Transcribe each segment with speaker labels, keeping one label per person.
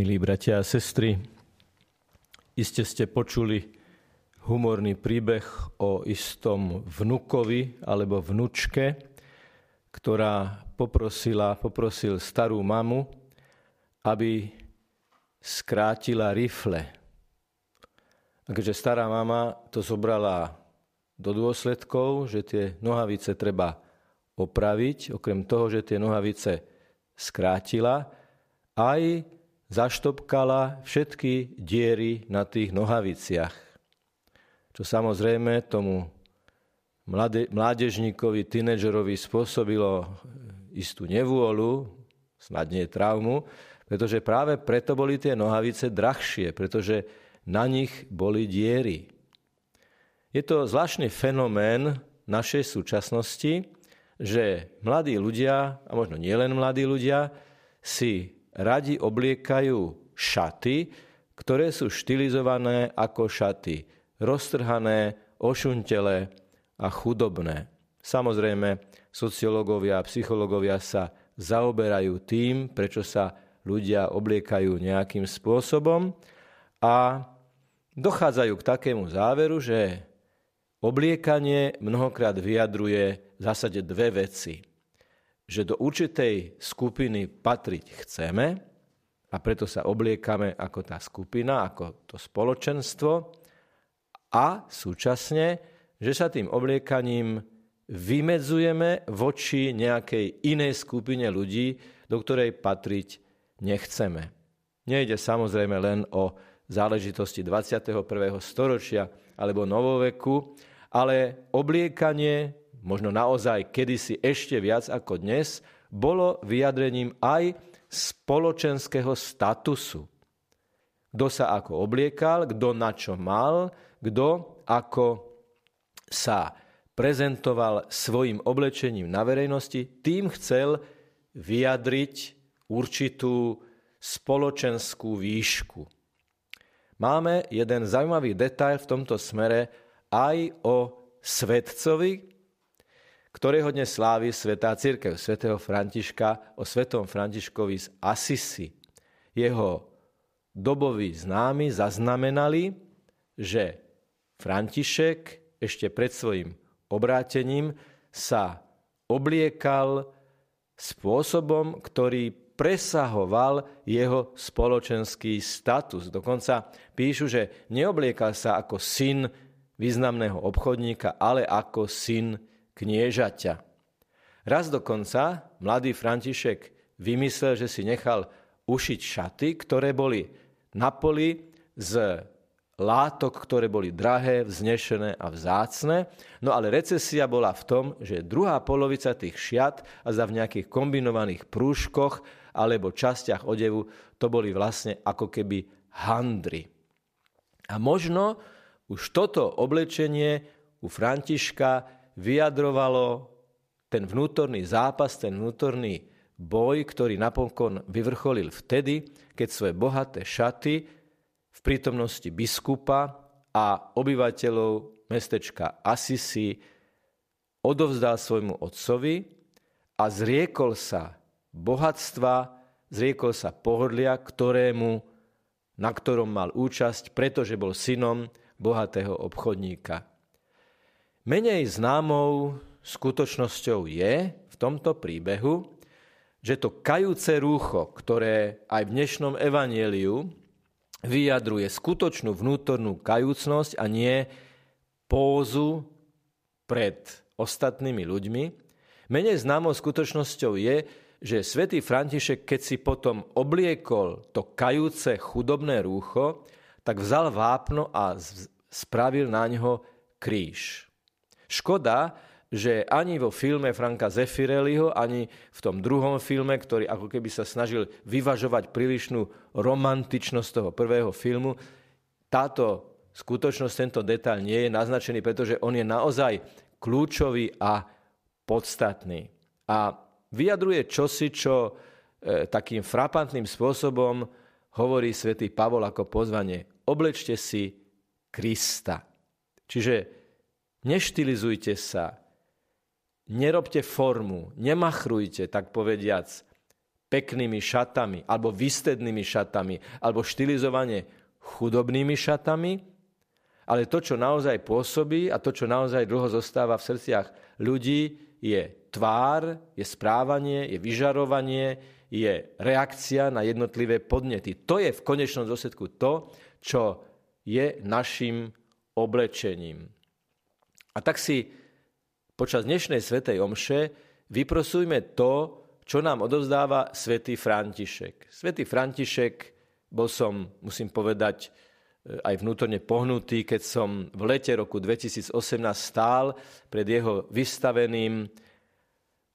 Speaker 1: Milí bratia a sestry, iste ste počuli humorný príbeh o istom vnukovi alebo vnučke, ktorá poprosila, poprosil starú mamu, aby skrátila rifle. A keďže stará mama to zobrala do dôsledkov, že tie nohavice treba opraviť, okrem toho, že tie nohavice skrátila, aj zaštopkala všetky diery na tých nohaviciach. Čo samozrejme tomu mládežníkovi, tínedžerovi spôsobilo istú nevôľu, snad nie traumu, pretože práve preto boli tie nohavice drahšie, pretože na nich boli diery. Je to zvláštny fenomén našej súčasnosti, že mladí ľudia, a možno nielen mladí ľudia, si radi obliekajú šaty, ktoré sú štilizované ako šaty, roztrhané, ošuntele a chudobné. Samozrejme, sociológovia a psychológovia sa zaoberajú tým, prečo sa ľudia obliekajú nejakým spôsobom a dochádzajú k takému záveru, že obliekanie mnohokrát vyjadruje v zásade dve veci že do určitej skupiny patriť chceme a preto sa obliekame ako tá skupina, ako to spoločenstvo a súčasne, že sa tým obliekaním vymedzujeme voči nejakej inej skupine ľudí, do ktorej patriť nechceme. Nejde samozrejme len o záležitosti 21. storočia alebo novoveku, ale obliekanie možno naozaj kedysi ešte viac ako dnes, bolo vyjadrením aj spoločenského statusu. Kto sa ako obliekal, kto na čo mal, kto ako sa prezentoval svojim oblečením na verejnosti, tým chcel vyjadriť určitú spoločenskú výšku. Máme jeden zaujímavý detail v tomto smere aj o svetcovi, ktorého dnes slávi Svetá církev, svätého Františka, o svetom Františkovi z Asisi. Jeho doboví známi zaznamenali, že František ešte pred svojim obrátením sa obliekal spôsobom, ktorý presahoval jeho spoločenský status. Dokonca píšu, že neobliekal sa ako syn významného obchodníka, ale ako syn kniežaťa. Raz dokonca mladý František vymyslel, že si nechal ušiť šaty, ktoré boli na poli z látok, ktoré boli drahé, vznešené a vzácne. No ale recesia bola v tom, že druhá polovica tých šiat a za v nejakých kombinovaných prúžkoch alebo častiach odevu, to boli vlastne ako keby handry. A možno už toto oblečenie u Františka vyjadrovalo ten vnútorný zápas, ten vnútorný boj, ktorý napokon vyvrcholil vtedy, keď svoje bohaté šaty v prítomnosti biskupa a obyvateľov mestečka Asisi odovzdal svojmu otcovi a zriekol sa bohatstva, zriekol sa pohodlia, ktorému, na ktorom mal účasť, pretože bol synom bohatého obchodníka. Menej známou skutočnosťou je v tomto príbehu, že to kajúce rúcho, ktoré aj v dnešnom evanieliu vyjadruje skutočnú vnútornú kajúcnosť a nie pózu pred ostatnými ľuďmi, menej známou skutočnosťou je, že svätý František, keď si potom obliekol to kajúce chudobné rúcho, tak vzal vápno a spravil na ňo kríž. Škoda, že ani vo filme Franka Zeffirelliho, ani v tom druhom filme, ktorý ako keby sa snažil vyvažovať prílišnú romantičnosť toho prvého filmu, táto skutočnosť, tento detail nie je naznačený, pretože on je naozaj kľúčový a podstatný. A vyjadruje čosi, čo e, takým frapantným spôsobom hovorí svätý Pavol ako pozvanie. Oblečte si Krista. Čiže Neštilizujte sa, nerobte formu, nemachrujte, tak povediac, peknými šatami, alebo vystednými šatami, alebo štilizovanie chudobnými šatami, ale to, čo naozaj pôsobí a to, čo naozaj dlho zostáva v srdciach ľudí, je tvár, je správanie, je vyžarovanie, je reakcia na jednotlivé podnety. To je v konečnom dôsledku to, čo je našim oblečením. A tak si počas dnešnej svetej omše vyprosujme to, čo nám odovzdáva svätý František. Svetý František bol som, musím povedať, E, aj vnútorne pohnutý, keď som v lete roku 2018 stál pred jeho vystaveným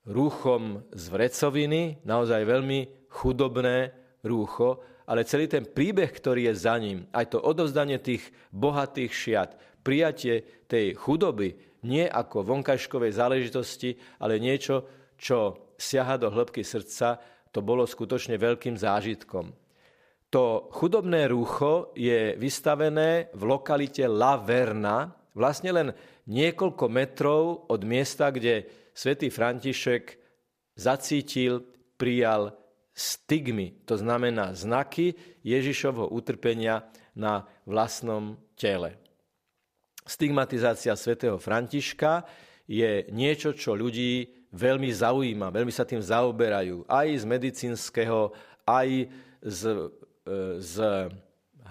Speaker 1: rúchom z vrecoviny, naozaj veľmi chudobné rúcho, ale celý ten príbeh, ktorý je za ním, aj to odovzdanie tých bohatých šiat, prijatie tej chudoby, nie ako vonkajškovej záležitosti, ale niečo, čo siaha do hĺbky srdca, to bolo skutočne veľkým zážitkom. To chudobné rúcho je vystavené v lokalite La Verna, vlastne len niekoľko metrov od miesta, kde svätý František zacítil, prijal stigmy, to znamená znaky Ježišovho utrpenia na vlastnom tele. Stigmatizácia svätého Františka je niečo, čo ľudí veľmi zaujíma, veľmi sa tým zaoberajú, aj z medicínskeho, aj z z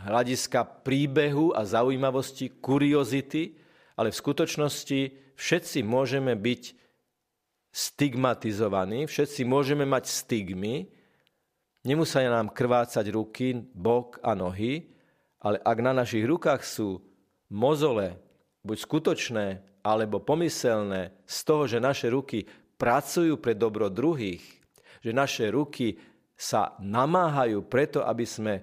Speaker 1: hľadiska príbehu a zaujímavosti, kuriozity, ale v skutočnosti všetci môžeme byť stigmatizovaní, všetci môžeme mať stigmy, nemusia nám krvácať ruky, bok a nohy, ale ak na našich rukách sú mozole, buď skutočné, alebo pomyselné, z toho, že naše ruky pracujú pre dobro druhých, že naše ruky sa namáhajú preto, aby sme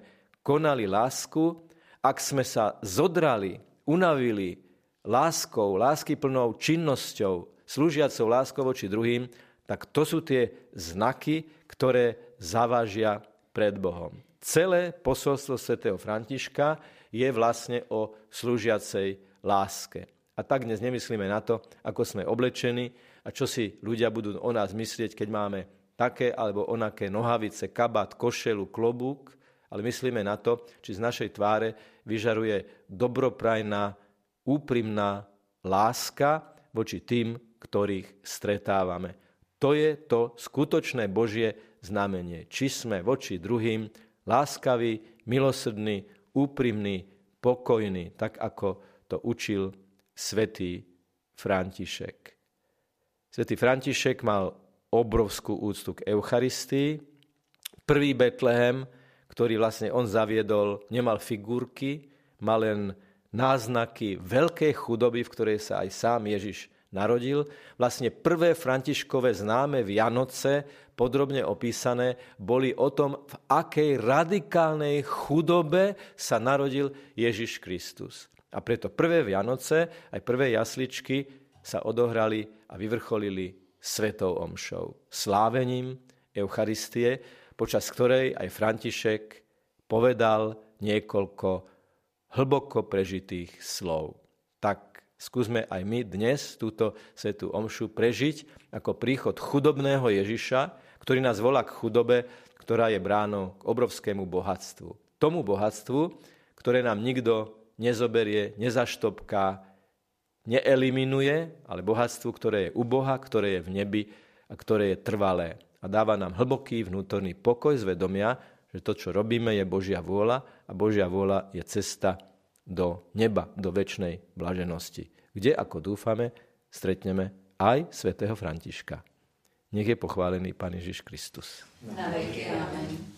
Speaker 1: konali lásku, ak sme sa zodrali, unavili láskou, láskyplnou činnosťou, slúžiacou láskou voči druhým, tak to sú tie znaky, ktoré zavážia pred Bohom. Celé posolstvo svätého Františka je vlastne o slúžiacej láske. A tak dnes nemyslíme na to, ako sme oblečení a čo si ľudia budú o nás myslieť, keď máme také alebo onaké nohavice, kabát, košelu, klobúk, ale myslíme na to, či z našej tváre vyžaruje dobroprajná, úprimná láska voči tým, ktorých stretávame. To je to skutočné Božie znamenie. Či sme voči druhým láskaví, milosrdní, úprimní, pokojní, tak ako to učil svätý František. Svetý František mal obrovskú úctu k Eucharistii. Prvý Betlehem, ktorý vlastne on zaviedol, nemal figurky, mal len náznaky veľkej chudoby, v ktorej sa aj sám Ježiš narodil. Vlastne prvé františkové známe Vianoce, podrobne opísané, boli o tom, v akej radikálnej chudobe sa narodil Ježiš Kristus. A preto prvé Vianoce, aj prvé jasličky sa odohrali a vyvrcholili svetou omšou, slávením Eucharistie, počas ktorej aj František povedal niekoľko hlboko prežitých slov. Tak skúsme aj my dnes túto svetú omšu prežiť ako príchod chudobného Ježiša, ktorý nás volá k chudobe, ktorá je bránou k obrovskému bohatstvu. Tomu bohatstvu, ktoré nám nikto nezoberie, nezaštopká, neeliminuje, ale bohatstvu, ktoré je u Boha, ktoré je v nebi a ktoré je trvalé. A dáva nám hlboký vnútorný pokoj zvedomia, že to, čo robíme, je Božia vôľa a Božia vôľa je cesta do neba, do väčšnej blaženosti, kde, ako dúfame, stretneme aj svätého Františka. Nech je pochválený Pán Ježiš Kristus. Na veky, amen.